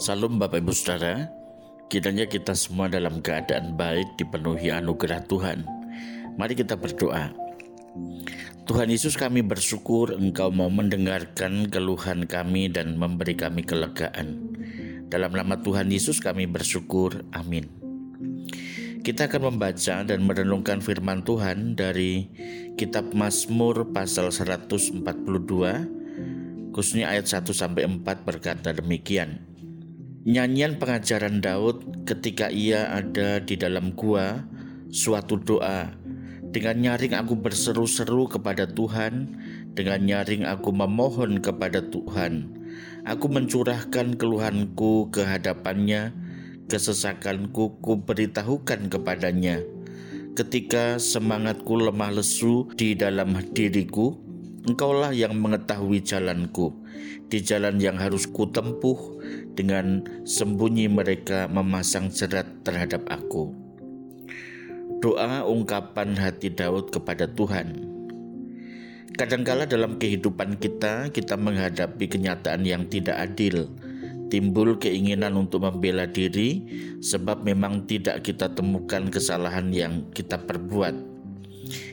Salam Bapak Ibu Saudara, kiranya kita semua dalam keadaan baik dipenuhi anugerah Tuhan. Mari kita berdoa. Tuhan Yesus kami bersyukur Engkau mau mendengarkan keluhan kami dan memberi kami kelegaan. Dalam nama Tuhan Yesus kami bersyukur. Amin. Kita akan membaca dan merenungkan firman Tuhan dari kitab Mazmur pasal 142 khususnya ayat 1 sampai 4 berkata demikian. Nyanyian pengajaran Daud ketika ia ada di dalam gua, suatu doa. Dengan nyaring aku berseru-seru kepada Tuhan, dengan nyaring aku memohon kepada Tuhan. Aku mencurahkan keluhanku ke hadapannya, kesesakanku ku beritahukan kepadanya. Ketika semangatku lemah lesu di dalam diriku, Engkaulah yang mengetahui jalanku, di jalan yang harus kutempuh dengan sembunyi mereka memasang jerat terhadap aku. Doa ungkapan hati Daud kepada Tuhan. Kadangkala dalam kehidupan kita, kita menghadapi kenyataan yang tidak adil, timbul keinginan untuk membela diri sebab memang tidak kita temukan kesalahan yang kita perbuat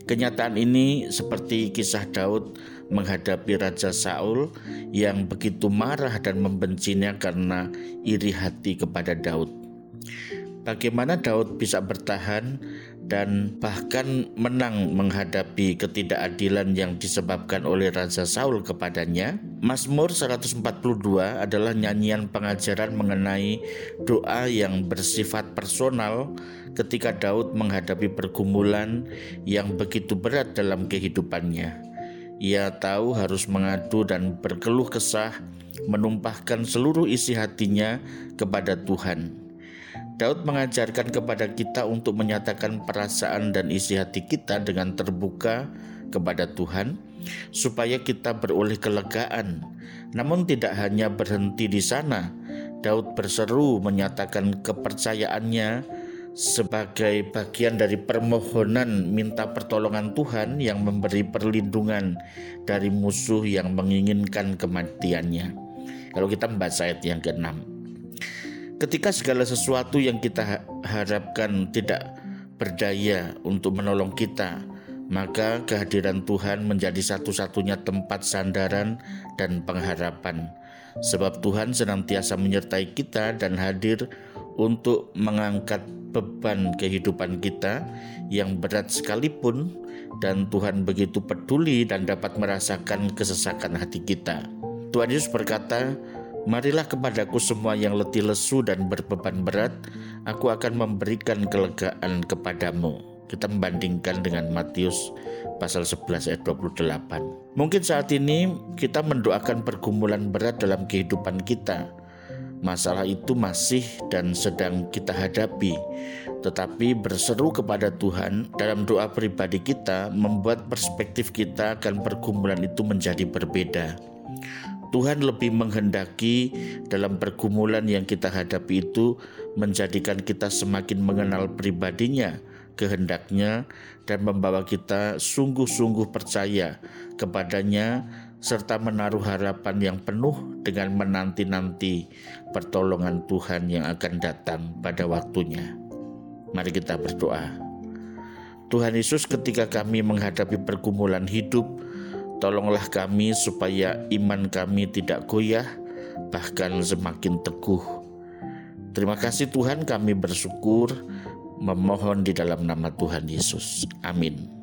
Kenyataan ini seperti kisah Daud menghadapi Raja Saul yang begitu marah dan membencinya karena iri hati kepada Daud. Bagaimana Daud bisa bertahan dan bahkan menang menghadapi ketidakadilan yang disebabkan oleh Raja Saul kepadanya? Mazmur 142 adalah nyanyian pengajaran mengenai doa yang bersifat personal ketika Daud menghadapi pergumulan yang begitu berat dalam kehidupannya. Ia tahu harus mengadu dan berkeluh kesah, menumpahkan seluruh isi hatinya kepada Tuhan. Daud mengajarkan kepada kita untuk menyatakan perasaan dan isi hati kita dengan terbuka kepada Tuhan, supaya kita beroleh kelegaan. Namun, tidak hanya berhenti di sana, Daud berseru menyatakan kepercayaannya sebagai bagian dari permohonan minta pertolongan Tuhan yang memberi perlindungan dari musuh yang menginginkan kematiannya. Kalau kita membaca ayat yang ke-6. Ketika segala sesuatu yang kita harapkan tidak berdaya untuk menolong kita, maka kehadiran Tuhan menjadi satu-satunya tempat sandaran dan pengharapan. Sebab Tuhan senantiasa menyertai kita dan hadir untuk mengangkat beban kehidupan kita yang berat sekalipun dan Tuhan begitu peduli dan dapat merasakan kesesakan hati kita. Tuhan Yesus berkata, Marilah kepadaku semua yang letih lesu dan berbeban berat, aku akan memberikan kelegaan kepadamu. Kita membandingkan dengan Matius pasal 11 ayat 28. Mungkin saat ini kita mendoakan pergumulan berat dalam kehidupan kita. Masalah itu masih dan sedang kita hadapi, tetapi berseru kepada Tuhan dalam doa pribadi kita membuat perspektif kita akan pergumulan itu menjadi berbeda. Tuhan lebih menghendaki dalam pergumulan yang kita hadapi itu menjadikan kita semakin mengenal pribadinya, kehendaknya, dan membawa kita sungguh-sungguh percaya kepadanya serta menaruh harapan yang penuh dengan menanti-nanti pertolongan Tuhan yang akan datang pada waktunya. Mari kita berdoa. Tuhan Yesus ketika kami menghadapi pergumulan hidup, Tolonglah kami supaya iman kami tidak goyah, bahkan semakin teguh. Terima kasih Tuhan kami bersyukur memohon di dalam nama Tuhan Yesus. Amin.